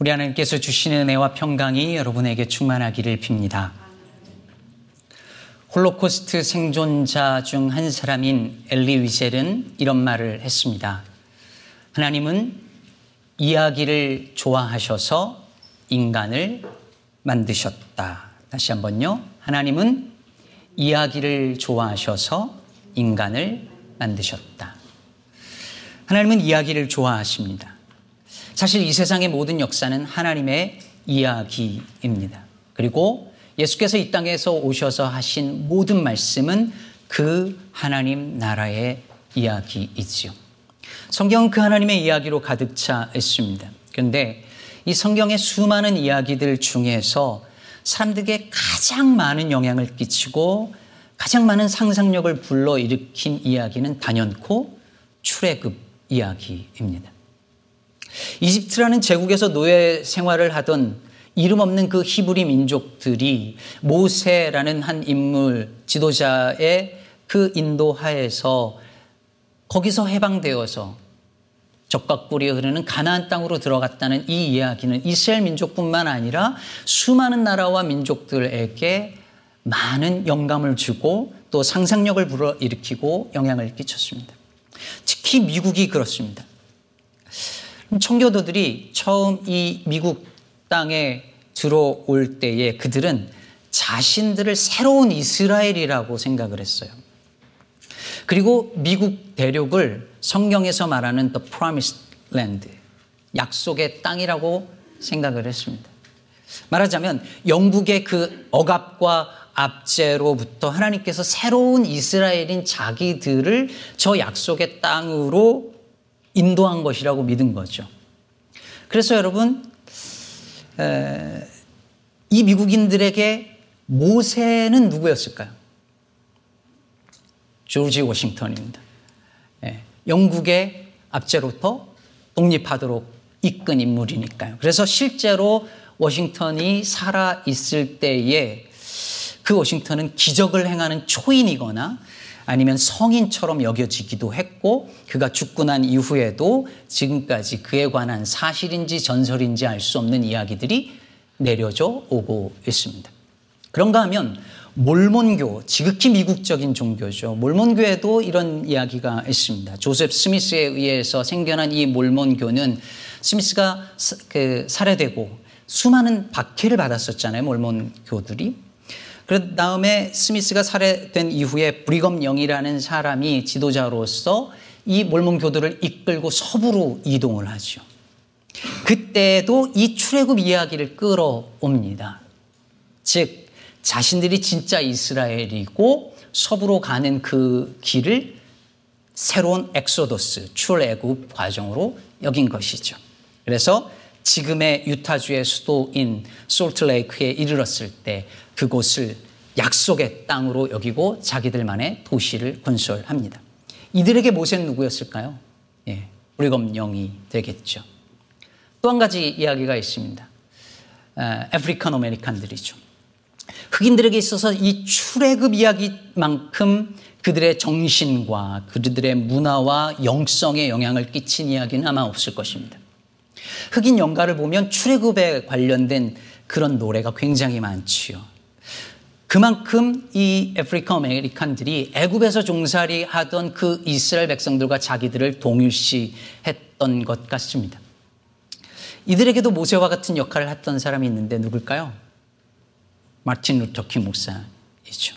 우리 하나님께서 주시는 은혜와 평강이 여러분에게 충만하기를 빕니다. 홀로코스트 생존자 중 한 사람인 엘리 위젤은 이런 말을 했습니다. 하나님은 이야기를 좋아하셔서 인간을 만드셨다. 다시 한번요. 하나님은 이야기를 좋아하셔서 인간을 만드셨다. 하나님은 이야기를 좋아하십니다. 사실 이 세상의 모든 역사는 하나님의 이야기입니다. 그리고 예수께서 이 땅에서 오셔서 하신 모든 말씀은 그 하나님 나라의 이야기이지요. 성경은 그 하나님의 이야기로 가득 차 있습니다. 그런데 이 성경의 수많은 이야기들 중에서 사람들에게 가장 많은 영향을 끼치고 가장 많은 상상력을 불러일으킨 이야기는 단연코 출애굽 이야기입니다. 이집트라는 제국에서 노예 생활을 하던 이름 없는 그 히브리 민족들이 모세라는 한 인물 지도자의 그 인도하에서 거기서 해방되어서 적과 꿀이 흐르는 가나안 땅으로 들어갔다는 이 이야기는 이스라엘 민족뿐만 아니라 수많은 나라와 민족들에게 많은 영감을 주고 또 상상력을 불어일으키고 영향을 끼쳤습니다. 특히 미국이 그렇습니다. 청교도들이 처음 이 미국 땅에 들어올 때에 그들은 자신들을 새로운 이스라엘이라고 생각을 했어요. 그리고 미국 대륙을 성경에서 말하는 The Promised Land, 약속의 땅이라고 생각을 했습니다. 말하자면 영국의 그 억압과 압제로부터 하나님께서 새로운 이스라엘인 자기들을 저 약속의 땅으로 인도한 것이라고 믿은 거죠. 그래서 여러분, 이 미국인들에게 모세는 누구였을까요? 조지 워싱턴입니다. 예, 영국의 압제로부터 독립하도록 이끈 인물이니까요. 그래서 실제로 워싱턴이 살아 있을 때에 그 워싱턴은 기적을 행하는 초인이거나 아니면 성인처럼 여겨지기도 했고 그가 죽고 난 이후에도 지금까지 그에 관한 사실인지 전설인지 알 수 없는 이야기들이 내려져 오고 있습니다. 그런가 하면 몰몬교, 지극히 미국적인 종교죠. 몰몬교에도 이런 이야기가 있습니다. 조셉 스미스에 의해서 생겨난 이 몰몬교는 스미스가 그 살해되고 수많은 박해를 받았었잖아요. 몰몬교들이. 그 다음에 스미스가 살해된 이후에 브리검 영이라는 사람이 지도자로서 이 몰몬교도를 이끌고 서부로 이동을 하죠. 그때도 이 출애굽 이야기를 끌어옵니다. 즉 자신들이 진짜 이스라엘이고 서부로 가는 그 길을 새로운 엑소더스 출애굽 과정으로 여긴 것이죠. 그래서 지금의 유타주의 수도인 솔트레이크에 이르렀을 때 그곳을 약속의 땅으로 여기고 자기들만의 도시를 건설합니다. 이들에게 모세는 누구였을까요? 예, 브리검 영이 되겠죠. 또 한 가지 이야기가 있습니다. African American들이죠. 흑인들에게 있어서 이 출애굽 이야기만큼 그들의 정신과 그들의 문화와 영성에 영향을 끼친 이야기는 아마 없을 것입니다. 흑인 연가를 보면 출애굽에 관련된 그런 노래가 굉장히 많지요. 그만큼 이 African American들이 애굽에서 종살이 하던 그 이스라엘 백성들과 자기들을 동일시했던 것 같습니다. 이들에게도 모세와 같은 역할을 했던 사람이 있는데 누굴까요? 마틴 루터 킹 목사이죠.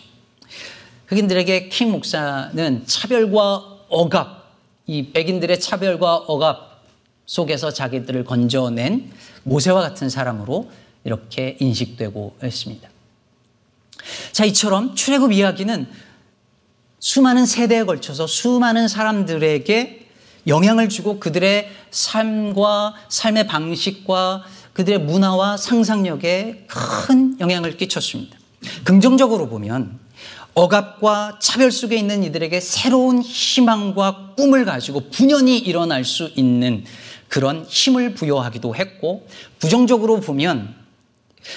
흑인들에게 킹 목사는 차별과 억압, 이 백인들의 차별과 억압 속에서 자기들을 건져낸 모세와 같은 사람으로 이렇게 인식되고 있습니다. 자, 이처럼 출애굽 이야기는 수많은 세대에 걸쳐서 수많은 사람들에게 영향을 주고 그들의 삶과 삶의 방식과 그들의 문화와 상상력에 큰 영향을 끼쳤습니다. 긍정적으로 보면 억압과 차별 속에 있는 이들에게 새로운 희망과 꿈을 가지고 분연히 일어날 수 있는 그런 힘을 부여하기도 했고 부정적으로 보면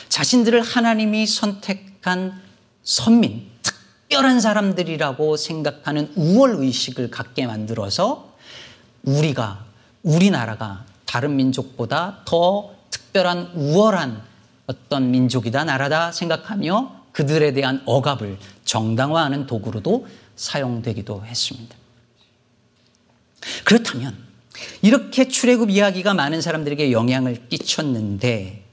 자신들을 하나님이 선택 한 선민, 특별한 사람들이라고 생각하는 우월 의식을 갖게 만들어서 우리가, 우리나라가 다른 민족보다 더 특별한 우월한 어떤 민족이다, 나라다 생각하며 그들에 대한 억압을 정당화하는 도구로도 사용되기도 했습니다. 그렇다면 이렇게 출애굽 이야기가 많은 사람들에게 영향을 끼쳤는데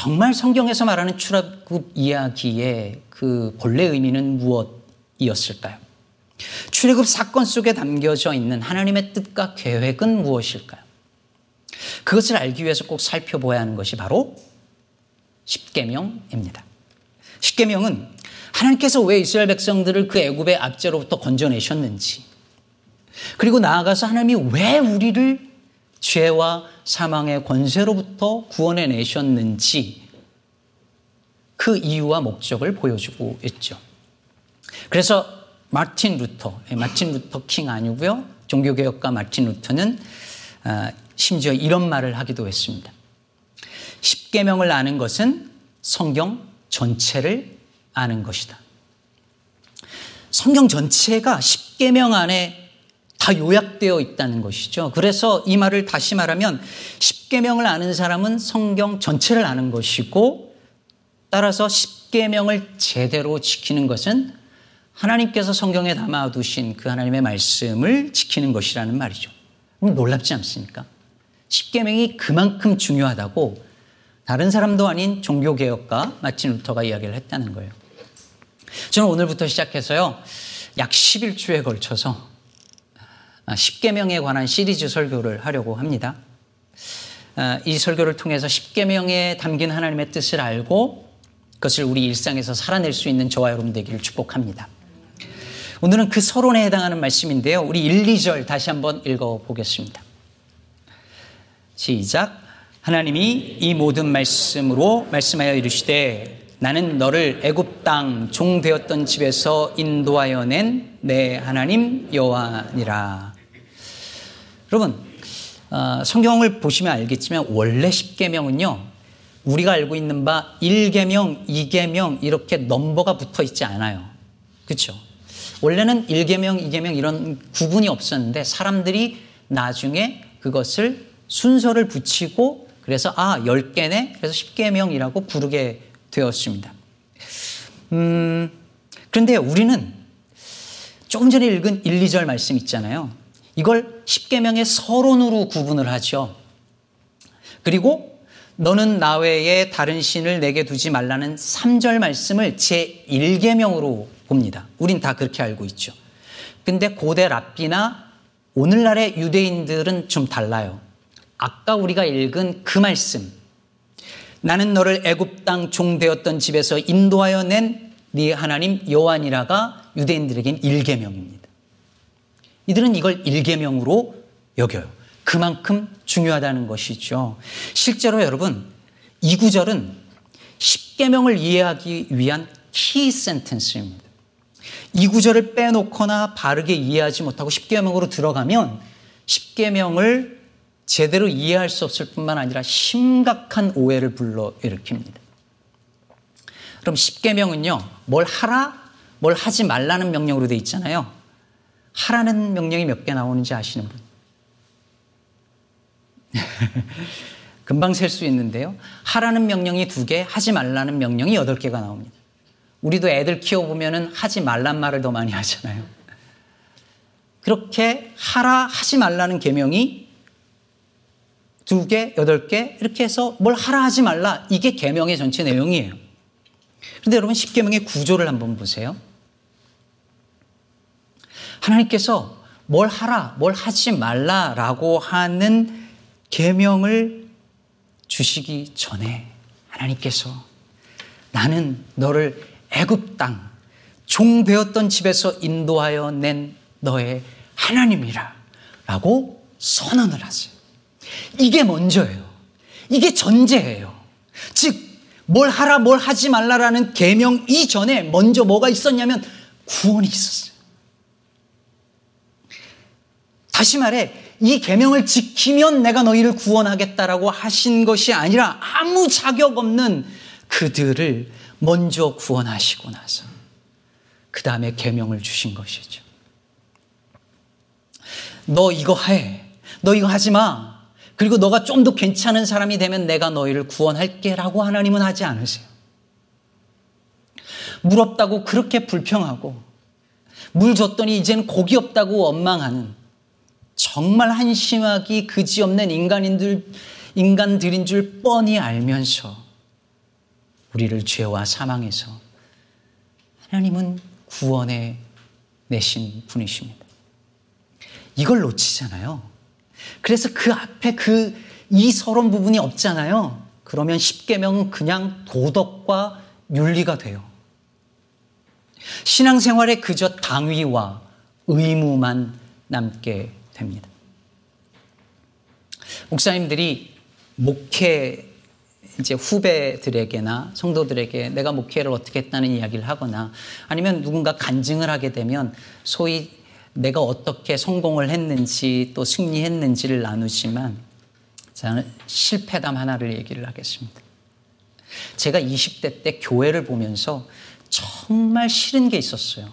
정말 성경에서 말하는 출애굽 이야기의 그 본래 의미는 무엇이었을까요? 출애굽 사건 속에 담겨져 있는 하나님의 뜻과 계획은 무엇일까요? 그것을 알기 위해서 꼭 살펴봐야 하는 것이 바로 십계명입니다. 십계명은 하나님께서 왜 이스라엘 백성들을 그 애굽의 압제로부터 건져내셨는지 그리고 나아가서 하나님이 왜 우리를 죄와 사망의 권세로부터 구원해 내셨는지 그 이유와 목적을 보여주고 있죠. 그래서 마틴 루터, 예, 마틴 루터 킹 아니고요. 종교개혁가 마틴 루터는 아, 심지어 이런 말을 하기도 했습니다. 십계명을 아는 것은 성경 전체를 아는 것이다. 성경 전체가 십계명 안에 다 요약되어 있다는 것이죠. 그래서 이 말을 다시 말하면 십계명을 아는 사람은 성경 전체를 아는 것이고 따라서 십계명을 제대로 지키는 것은 하나님께서 성경에 담아 두신 그 하나님의 말씀을 지키는 것이라는 말이죠. 놀랍지 않습니까? 십계명이 그만큼 중요하다고 다른 사람도 아닌 종교 개혁가 마틴 루터가 이야기를 했다는 거예요. 저는 오늘부터 시작해서요. 약 11주에 걸쳐서 10계명에 관한 시리즈 설교를 하려고 합니다. 아, 이 설교를 통해서 10계명에 담긴 하나님의 뜻을 알고 그것을 우리 일상에서 살아낼 수 있는 저와 여러분 되기를 축복합니다. 오늘은 그 서론에 해당하는 말씀인데요. 우리 1, 2절 다시 한번 읽어 보겠습니다. 시작. 하나님이 이 모든 말씀으로 말씀하여 이르시되 나는 너를 애굽 땅 종 되었던 집에서 인도하여 낸 내 하나님 여호와니라. 여러분 어, 성경을 보시면 알겠지만 원래 십계명은요 우리가 알고 있는 바 1계명, 2계명 이렇게 넘버가 붙어 있지 않아요. 그렇죠? 원래는 1계명, 2계명 이런 구분이 없었는데 사람들이 나중에 그것을 순서를 붙이고 그래서 아, 10개네. 그래서 10계명이라고 부르게 되었습니다. 음, 그런데 우리는 조금 전에 읽은 1, 2절 말씀 있잖아요. 이걸 10계명의 서론으로 구분을 하죠. 그리고 너는 나 외에 다른 신을 내게 두지 말라는 3절 말씀을 제 1계명으로 봅니다. 우린 다 그렇게 알고 있죠. 근데 고대 랍비나 오늘날의 유대인들은 좀 달라요. 아까 우리가 읽은 그 말씀 나는 너를 애굽 땅 종되었던 집에서 인도하여 낸 네 하나님 여호와니라가 유대인들에겐 일계명입니다. 이들은 이걸 일계명으로 여겨요. 그만큼 중요하다는 것이죠. 실제로 여러분 이 구절은 십계명을 이해하기 위한 키 센텐스입니다. 이 구절을 빼놓거나 바르게 이해하지 못하고 십계명으로 들어가면 십계명을 제대로 이해할 수 없을 뿐만 아니라 심각한 오해를 불러일으킵니다. 그럼 10계명은요. 뭘 하라, 뭘 하지 말라는 명령으로 되어 있잖아요. 하라는 명령이 몇 개 나오는지 아시는 분? 금방 셀 수 있는데요. 하라는 명령이 두 개, 하지 말라는 명령이 여덟 개가 나옵니다. 우리도 애들 키워보면 하지 말란 말을 더 많이 하잖아요. 그렇게 하라, 하지 말라는 계명이 두 개, 여덟 개 이렇게 해서 뭘 하라 하지 말라 이게 계명의 전체 내용이에요. 그런데 여러분 십계명의 구조를 한번 보세요. 하나님께서 뭘 하라, 뭘 하지 말라라고 하는 계명을 주시기 전에 하나님께서 나는 너를 애굽 땅 종되었던 집에서 인도하여 낸 너의 하나님이라라고 선언을 하세요. 이게 먼저예요. 이게 전제예요. 즉, 뭘 하라, 뭘 하지 말라라는 계명 이전에 먼저 뭐가 있었냐면 구원이 있었어요. 다시 말해, 이 계명을 지키면 내가 너희를 구원하겠다라고 하신 것이 아니라 아무 자격 없는 그들을 먼저 구원하시고 나서 그 다음에 계명을 주신 것이죠. 너 이거 해. 너 이거 하지 마. 그리고 너가 좀 더 괜찮은 사람이 되면 내가 너희를 구원할게 라고 하나님은 하지 않으세요. 물 없다고 그렇게 불평하고 물 줬더니 이제는 고기 없다고 원망하는 정말 한심하기 그지없는 인간인들, 인간들인 줄 뻔히 알면서 우리를 죄와 사망에서 하나님은 구원해 내신 분이십니다. 이걸 놓치잖아요. 그래서 그 앞에 그 이 서론 부분이 없잖아요. 그러면 십계명은 그냥 도덕과 윤리가 돼요. 신앙생활에 그저 당위와 의무만 남게 됩니다. 목사님들이 목회 이제 후배들에게나 성도들에게 내가 목회를 어떻게 했다는 이야기를 하거나 아니면 누군가 간증을 하게 되면 소위 내가 어떻게 성공을 했는지 또 승리했는지를 나누지만 저는 실패담 하나를 얘기를 하겠습니다. 제가 20대 때 교회를 보면서 정말 싫은 게 있었어요.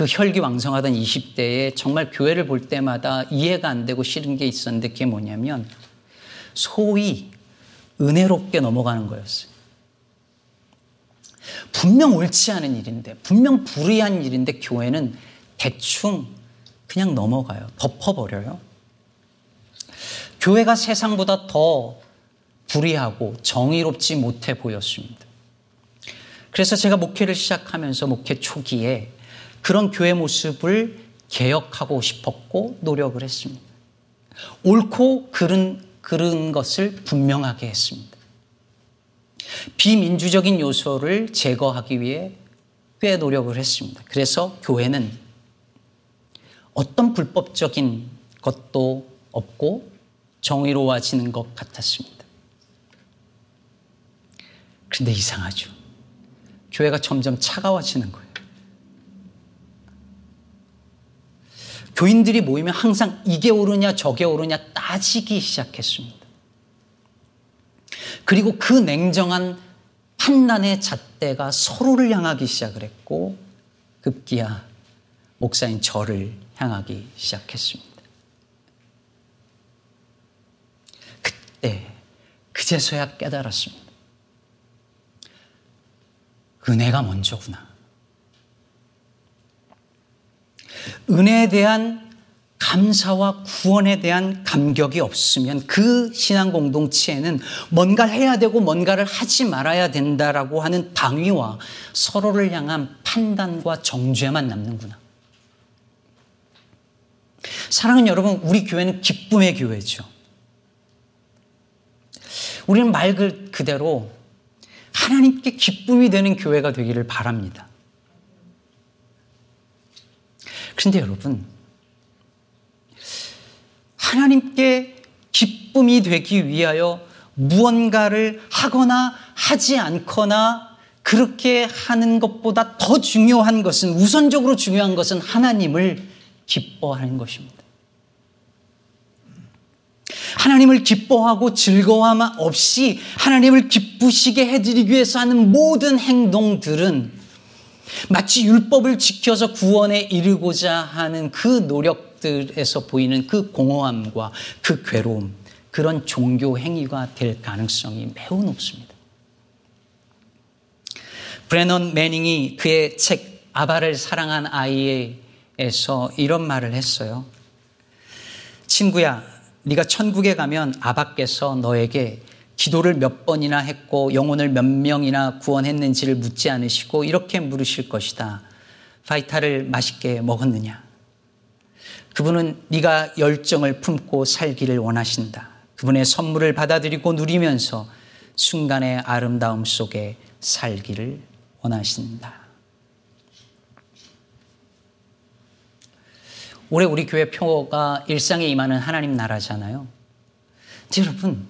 그 혈기왕성하던 20대에 정말 교회를 볼 때마다 이해가 안 되고 싫은 게 있었는데 그게 뭐냐면 소위 은혜롭게 넘어가는 거였어요. 분명 옳지 않은 일인데, 분명 불의한 일인데 교회는 대충 그냥 넘어가요. 덮어버려요. 교회가 세상보다 더 불의하고 정의롭지 못해 보였습니다. 그래서 제가 목회를 시작하면서 목회 초기에 그런 교회 모습을 개혁하고 싶었고 노력을 했습니다. 옳고 그른, 그른 것을 분명하게 했습니다. 비민주적인 요소를 제거하기 위해 꽤 노력을 했습니다. 그래서 교회는 어떤 불법적인 것도 없고 정의로워지는 것 같았습니다. 그런데 이상하죠. 교회가 점점 차가워지는 거예요. 교인들이 모이면 항상 이게 옳으냐 저게 옳으냐 따지기 시작했습니다. 그리고 그 냉정한 판단의 잣대가 서로를 향하기 시작을 했고 급기야 목사인 저를 향하기 시작했습니다. 그때 그제서야 깨달았습니다. 은혜가 먼저구나. 은혜에 대한 감사와 구원에 대한 감격이 없으면 그 신앙 공동체에는 뭔가를 해야 되고 뭔가를 하지 말아야 된다라고 하는 당위와 서로를 향한 판단과 정죄만 남는구나. 사랑하는 여러분, 우리 교회는 기쁨의 교회죠. 우리는 말 그대로 하나님께 기쁨이 되는 교회가 되기를 바랍니다. 그런데 여러분, 하나님께 기쁨이 되기 위하여 무언가를 하거나 하지 않거나 그렇게 하는 것보다 더 중요한 것은, 우선적으로 중요한 것은 하나님을 기뻐하는 것입니다. 하나님을 기뻐하고 즐거움 없이 하나님을 기쁘시게 해드리기 위해서 하는 모든 행동들은 마치 율법을 지켜서 구원에 이르고자 하는 그 노력들에서 보이는 그 공허함과 그 괴로움, 그런 종교 행위가 될 가능성이 매우 높습니다. 브레넌 매닝이 그의 책 아바를 사랑한 아이에서 이런 말을 했어요. 친구야, 네가 천국에 가면 아바께서 너에게 기도를 몇 번이나 했고 영혼을 몇 명이나 구원했는지를 묻지 않으시고 이렇게 물으실 것이다. 파이타를 맛있게 먹었느냐? 그분은 네가 열정을 품고 살기를 원하신다. 그분의 선물을 받아들이고 누리면서 순간의 아름다움 속에 살기를 원하신다. 올해 우리 교회 표가 일상에 임하는 하나님 나라잖아요. 여러분,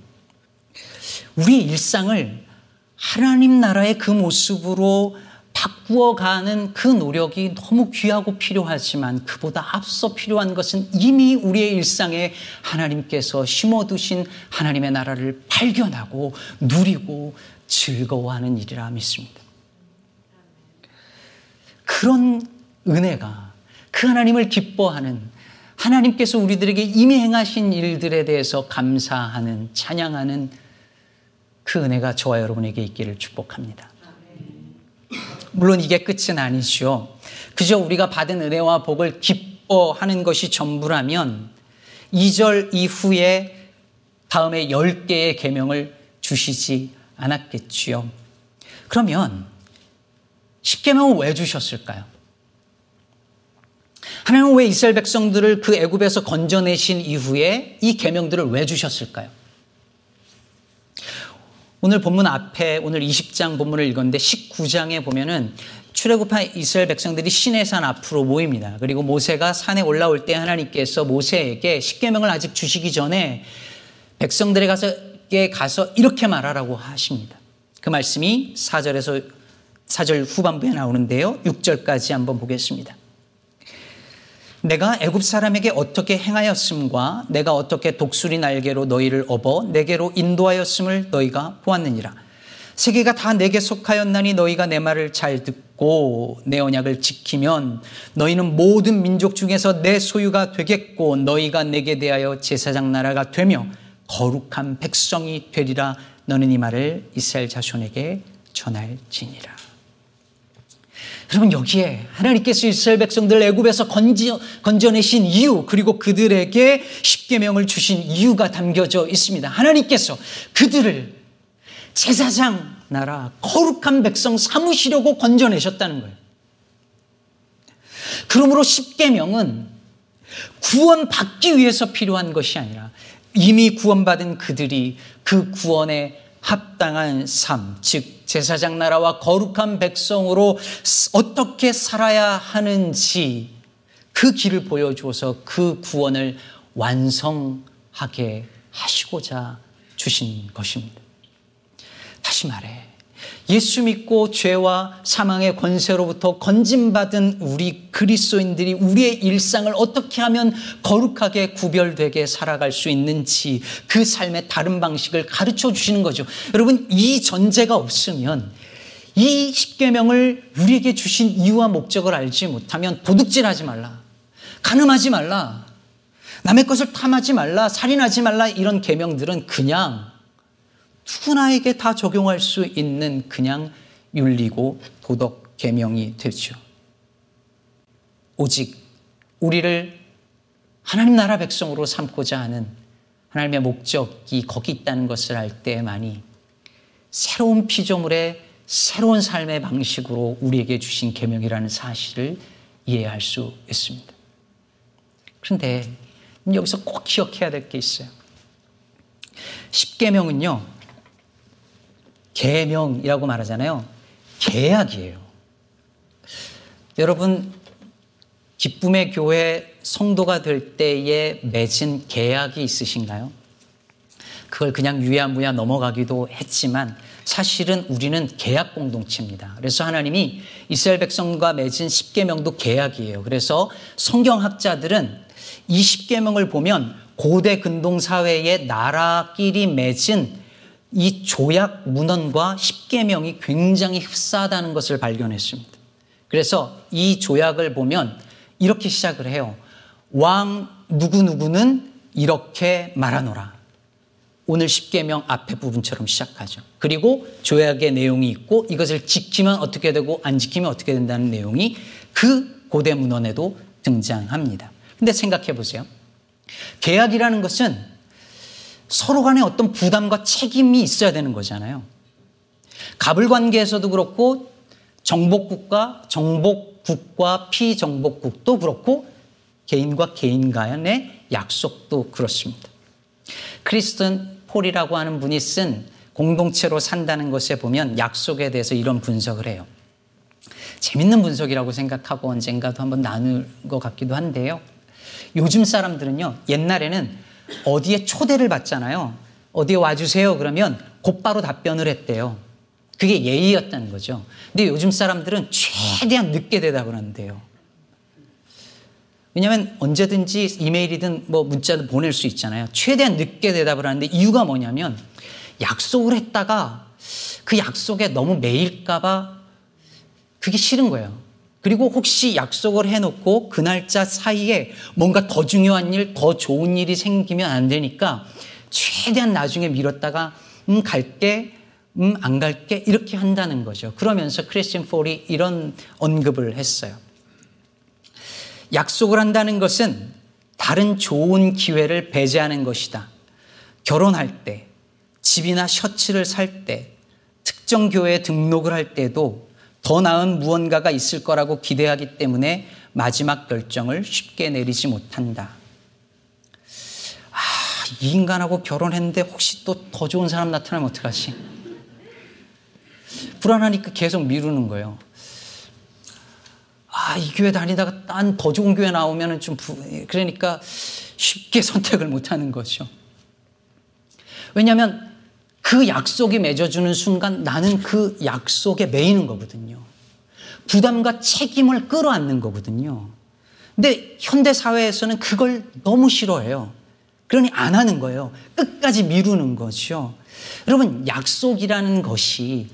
우리 일상을 하나님 나라의 그 모습으로 바꾸어가는 그 노력이 너무 귀하고 필요하지만 그보다 앞서 필요한 것은 이미 우리의 일상에 하나님께서 심어두신 하나님의 나라를 발견하고 누리고 즐거워하는 일이라 믿습니다. 그런 은혜가 그 하나님을 기뻐하는 하나님께서 우리들에게 이미 행하신 일들에 대해서 감사하는, 찬양하는 그 은혜가 저와 여러분에게 있기를 축복합니다. 물론 이게 끝은 아니죠. 그저 우리가 받은 은혜와 복을 기뻐하는 것이 전부라면 2절 이후에 다음에 10개의 계명을 주시지 않았겠지요. 그러면 10계명을 왜 주셨을까요? 하나님은 왜 이스라엘 백성들을 그 애굽에서 건져내신 이후에 이 계명들을 왜 주셨을까요? 오늘 본문 앞에 오늘 20장 본문을 읽었는데 19장에 보면은 출애굽한 이스라엘 백성들이 시내 산 앞으로 모입니다. 그리고 모세가 산에 올라올 때 하나님께서 모세에게 십계명을 아직 주시기 전에 백성들에 가서 가서 이렇게 말하라고 하십니다. 그 말씀이 4절에서 4절 후반부에 나오는데요. 6절까지 한번 보겠습니다. 내가 애굽 사람에게 어떻게 행하였음과 내가 어떻게 독수리 날개로 너희를 업어 내게로 인도하였음을 너희가 보았느니라. 세계가 다 내게 속하였나니 너희가 내 말을 잘 듣고 내 언약을 지키면 너희는 모든 민족 중에서 내 소유가 되겠고 너희가 내게 대하여 제사장 나라가 되며 거룩한 백성이 되리라 너는 이 말을 이스라엘 자손에게 전할지니라. 여러분 여기에 하나님께서 이스라엘 백성들을 애굽에서 건져, 건져내신 이유 그리고 그들에게 십계명을 주신 이유가 담겨져 있습니다. 하나님께서 그들을 제사장 나라 거룩한 백성 삼으시려고 건져내셨다는 거예요. 그러므로 십계명은 구원받기 위해서 필요한 것이 아니라 이미 구원받은 그들이 그 구원에 합당한 삶, 즉 제사장 나라와 거룩한 백성으로 어떻게 살아야 하는지 그 길을 보여주어서 그 구원을 완성하게 하시고자 주신 것입니다. 다시 말해 예수 믿고 죄와 사망의 권세로부터 건진받은 우리 그리스도인들이 우리의 일상을 어떻게 하면 거룩하게 구별되게 살아갈 수 있는지 그 삶의 다른 방식을 가르쳐 주시는 거죠. 여러분 이 전제가 없으면 이 십계명을 우리에게 주신 이유와 목적을 알지 못하면 도둑질하지 말라. 가늠하지 말라. 남의 것을 탐하지 말라. 살인하지 말라. 이런 계명들은 그냥 누구나에게 다 적용할 수 있는 그냥 윤리고 도덕 계명이 되죠. 오직 우리를 하나님 나라 백성으로 삼고자 하는 하나님의 목적이 거기 있다는 것을 알 때만이 새로운 피조물의 새로운 삶의 방식으로 우리에게 주신 계명이라는 사실을 이해할 수 있습니다. 그런데 여기서 꼭 기억해야 될 게 있어요. 십계명은요. 계명이라고 말하잖아요. 계약이에요. 여러분, 기쁨의 교회 성도가 될 때에 맺은 계약이 있으신가요? 그걸 그냥 유야무야 넘어가기도 했지만 사실은 우리는 계약 공동체입니다. 그래서 하나님이 이스라엘 백성과 맺은 10계명도 계약이에요. 그래서 성경학자들은 이 10계명을 보면 고대 근동 사회의 나라끼리 맺은 이 조약 문헌과 십계명이 굉장히 흡사하다는 것을 발견했습니다. 그래서 이 조약을 보면 이렇게 시작을 해요. 왕 누구누구는 이렇게 말하노라. 오늘 십계명 앞에 부분처럼 시작하죠. 그리고 조약의 내용이 있고 이것을 지키면 어떻게 되고 안 지키면 어떻게 된다는 내용이 그 고대 문헌에도 등장합니다. 근데 생각해 보세요. 계약이라는 것은 서로 간에 어떤 부담과 책임이 있어야 되는 거잖아요. 갑을 관계에서도 그렇고 정복국가, 정복국과 피정복국도 그렇고 개인과 개인 간의 약속도 그렇습니다. 크리스턴 폴이라고 하는 분이 쓴 공동체로 산다는 것에 보면 약속에 대해서 이런 분석을 해요. 재밌는 분석이라고 생각하고 언젠가도 한번 나눌 것 같기도 한데요. 요즘 사람들은요, 옛날에는 어디에 초대를 받잖아요. 어디에 와주세요. 그러면 곧바로 답변을 했대요. 그게 예의였다는 거죠. 근데 요즘 사람들은 최대한 늦게 대답을 한대요. 왜냐하면 언제든지 이메일이든 뭐 문자도 보낼 수 있잖아요. 최대한 늦게 대답을 하는데 이유가 뭐냐면 약속을 했다가 그 약속에 너무 매일까봐 그게 싫은 거예요. 그리고 혹시 약속을 해놓고 그 날짜 사이에 뭔가 더 중요한 일, 더 좋은 일이 생기면 안 되니까 최대한 나중에 미뤘다가 음 갈게, 음 안 갈게 이렇게 한다는 거죠. 그러면서 크리스틴 폴이 이런 언급을 했어요. 약속을 한다는 것은 다른 좋은 기회를 배제하는 것이다. 결혼할 때, 집이나 셔츠를 살 때, 특정 교회에 등록을 할 때도 더 나은 무언가가 있을 거라고 기대하기 때문에 마지막 결정을 쉽게 내리지 못한다. 아, 이 인간하고 결혼했는데 혹시 또 더 좋은 사람 나타나면 어떡하지? 불안하니까 계속 미루는 거예요. 아, 이 교회 다니다가 딴 더 좋은 교회 나오면 좀, 부... 그러니까 쉽게 선택을 못 하는 거죠. 왜냐하면 그 약속이 맺어주는 순간 나는 그 약속에 매이는 거거든요. 부담과 책임을 끌어안는 거거든요. 근데 현대 사회에서는 그걸 너무 싫어해요. 그러니 안 하는 거예요. 끝까지 미루는 거죠. 여러분, 약속이라는 것이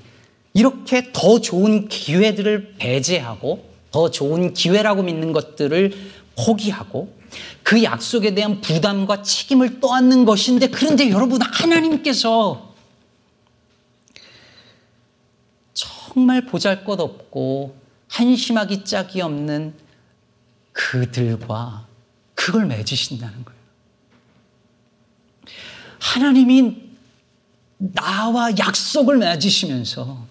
이렇게 더 좋은 기회들을 배제하고 더 좋은 기회라고 믿는 것들을 포기하고 그 약속에 대한 부담과 책임을 떠안는 것인데 그런데 여러분 하나님께서 정말 보잘 것 없고 한심하기 짝이 없는 그들과 그걸 맺으신다는 거예요. 하나님이 나와 약속을 맺으시면서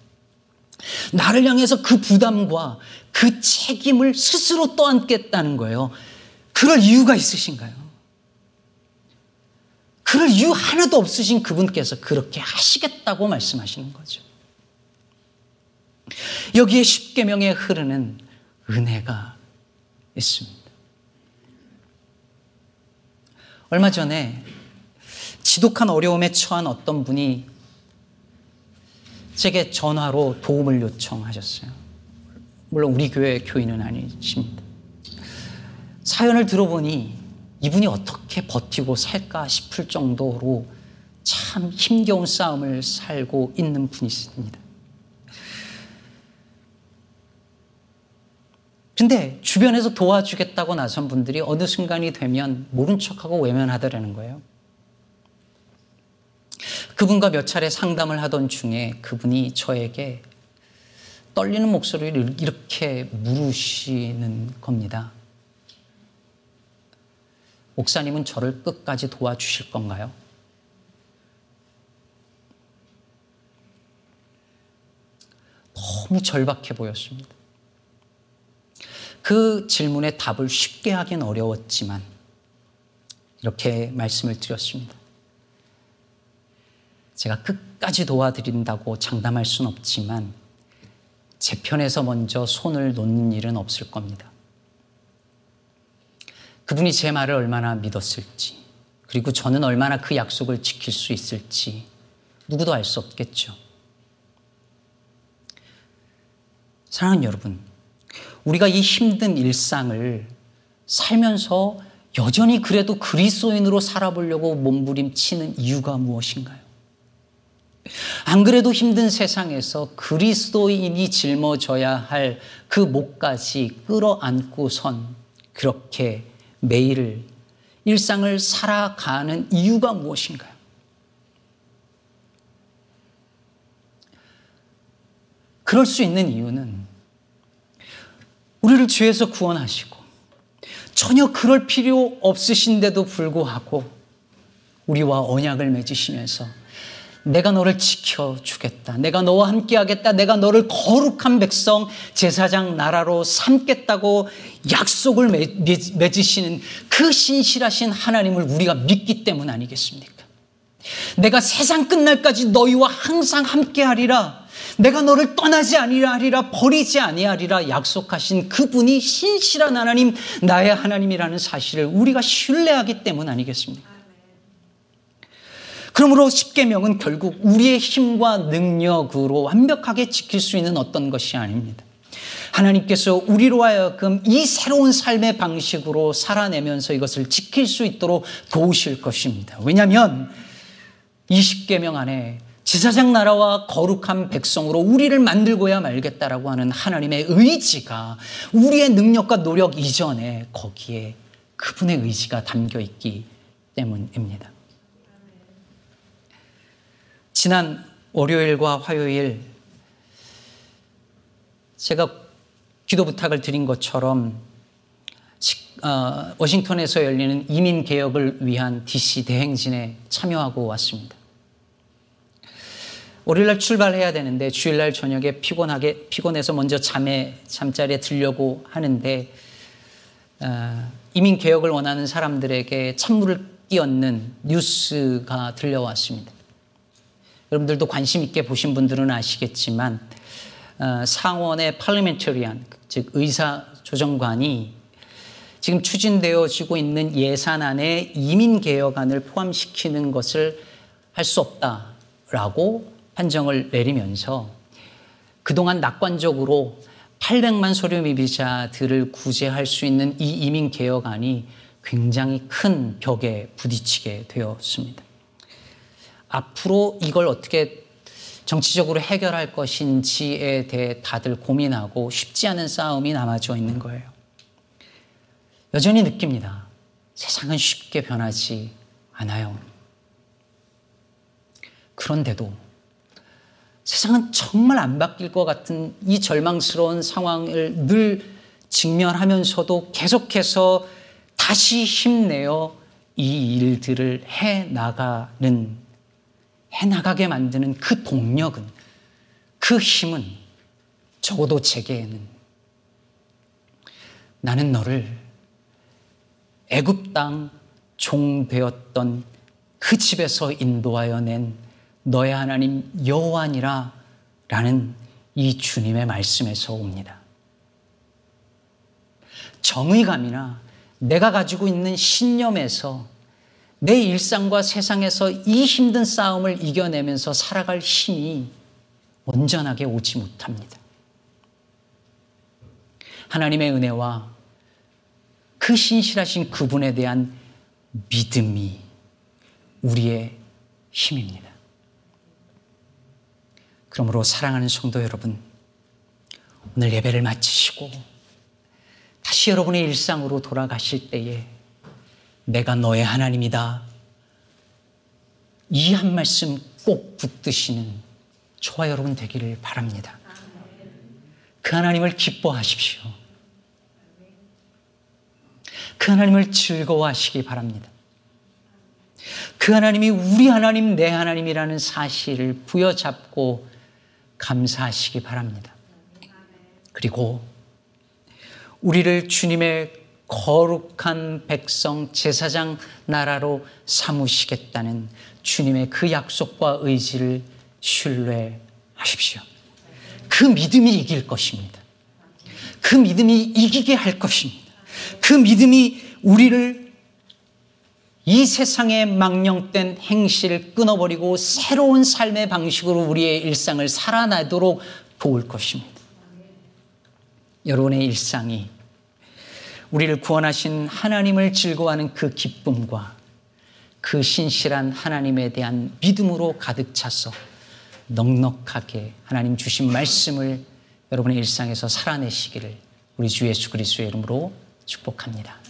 나를 향해서 그 부담과 그 책임을 스스로 떠안겠다는 거예요. 그럴 이유가 있으신가요? 그럴 이유 하나도 없으신 그분께서 그렇게 하시겠다고 말씀하시는 거죠. 여기에 십계명에 흐르는 은혜가 있습니다. 얼마 전에 지독한 어려움에 처한 어떤 분이 제게 전화로 도움을 요청하셨어요. 물론 우리 교회 교인은 아니십니다. 사연을 들어보니 이분이 어떻게 버티고 살까 싶을 정도로 참 힘겨운 싸움을 살고 있는 분이십니다. 근데 주변에서 도와주겠다고 나선 분들이 어느 순간이 되면 모른 척하고 외면하더라는 거예요. 그분과 몇 차례 상담을 하던 중에 그분이 저에게 떨리는 목소리를 이렇게 물으시는 겁니다. 목사님은 저를 끝까지 도와주실 건가요? 너무 절박해 보였습니다. 그 질문에 답을 쉽게 하긴 어려웠지만 이렇게 말씀을 드렸습니다. 제가 끝까지 도와드린다고 장담할 수는 없지만 제 편에서 먼저 손을 놓는 일은 없을 겁니다. 그분이 제 말을 얼마나 믿었을지, 그리고 저는 얼마나 그 약속을 지킬 수 있을지 누구도 알 수 없겠죠. 사랑하는 여러분, 우리가 이 힘든 일상을 살면서 여전히 그래도 그리스도인으로 살아보려고 몸부림치는 이유가 무엇인가요? 안 그래도 힘든 세상에서 그리스도인이 짊어져야 할 그 목까지 끌어안고선 그렇게 매일 일상을 살아가는 이유가 무엇인가요? 그럴 수 있는 이유는 우리를 죄에서 구원하시고 전혀 그럴 필요 없으신데도 불구하고 우리와 언약을 맺으시면서 내가 너를 지켜주겠다. 내가 너와 함께하겠다. 내가 너를 거룩한 백성, 제사장 나라로 삼겠다고 약속을 맺으시는 그 신실하신 하나님을 우리가 믿기 때문 아니겠습니까? 내가 세상 끝날까지 너희와 항상 함께하리라. 내가 너를 떠나지 아니하리라 버리지 아니하리라 약속하신 그분이 신실한 하나님 나의 하나님이라는 사실을 우리가 신뢰하기 때문 아니겠습니까? 그러므로 십계명은 결국 우리의 힘과 능력으로 완벽하게 지킬 수 있는 어떤 것이 아닙니다. 하나님께서 우리로 하여금 이 새로운 삶의 방식으로 살아내면서 이것을 지킬 수 있도록 도우실 것입니다. 왜냐하면 이 십계명 안에 제사장 나라와 거룩한 백성으로 우리를 만들고야 말겠다라고 하는 하나님의 의지가 우리의 능력과 노력 이전에 거기에 그분의 의지가 담겨 있기 때문입니다. 지난 월요일과 화요일 제가 기도 부탁을 드린 것처럼 어, 워싱턴에서 열리는 이민 개혁을 위한 DC 대행진에 참여하고 왔습니다. 월요일날 출발해야 되는데 주일날 저녁에 피곤하게 피곤해서 먼저 잠에 잠자리에 들려고 하는데 어, 이민 개혁을 원하는 사람들에게 찬물을 끼얹는 뉴스가 들려왔습니다. 여러분들도 관심 있게 보신 분들은 아시겠지만 어, 상원의 팔리멘터리안 즉 의사 조정관이 지금 추진되어지고 있는 예산안에 이민 개혁안을 포함시키는 것을 할 수 없다라고 판정을 내리면서 그동안 낙관적으로 800만 소류 미비자들을 구제할 수 있는 이 이민 개혁안이 굉장히 큰 벽에 부딪히게 되었습니다. 앞으로 이걸 어떻게 정치적으로 해결할 것인지에 대해 다들 고민하고 쉽지 않은 싸움이 남아져 있는 거예요. 여전히 느낍니다. 세상은 쉽게 변하지 않아요. 그런데도 세상은 정말 안 바뀔 것 같은 이 절망스러운 상황을 늘 직면하면서도 계속해서 다시 힘내어 이 일들을 해 나가는 해 나가게 만드는 그 동력은, 그 힘은 적어도 제게는 나는 너를 애굽 땅 종 되었던 그 집에서 인도하여 낸 너의 하나님 여호와니라 라는 이 주님의 말씀에서 옵니다. 정의감이나 내가 가지고 있는 신념에서 내 일상과 세상에서 이 힘든 싸움을 이겨내면서 살아갈 힘이 온전하게 오지 못합니다. 하나님의 은혜와 그 신실하신 그분에 대한 믿음이 우리의 힘입니다. 그러므로 사랑하는 성도 여러분, 오늘 예배를 마치시고 다시 여러분의 일상으로 돌아가실 때에 내가 너의 하나님이다. 이 한 말씀 꼭 붙드시는 저와 여러분 되기를 바랍니다. 그 하나님을 기뻐하십시오. 그 하나님을 즐거워하시기 바랍니다. 그 하나님이 우리 하나님, 내 하나님이라는 사실을 부여잡고 감사하시기 바랍니다. 그리고 우리를 주님의 거룩한 백성 제사장 나라로 삼으시겠다는 주님의 그 약속과 의지를 신뢰하십시오. 그 믿음이 이길 것입니다. 그 믿음이 이기게 할 것입니다. 그 믿음이 우리를 이 세상의 망령된 행실을 끊어버리고 새로운 삶의 방식으로 우리의 일상을 살아나도록 도울 것입니다. 여러분의 일상이 우리를 구원하신 하나님을 즐거워하는 그 기쁨과 그 신실한 하나님에 대한 믿음으로 가득 차서 넉넉하게 하나님 주신 말씀을 여러분의 일상에서 살아내시기를 우리 주 예수 그리스도의 이름으로 축복합니다.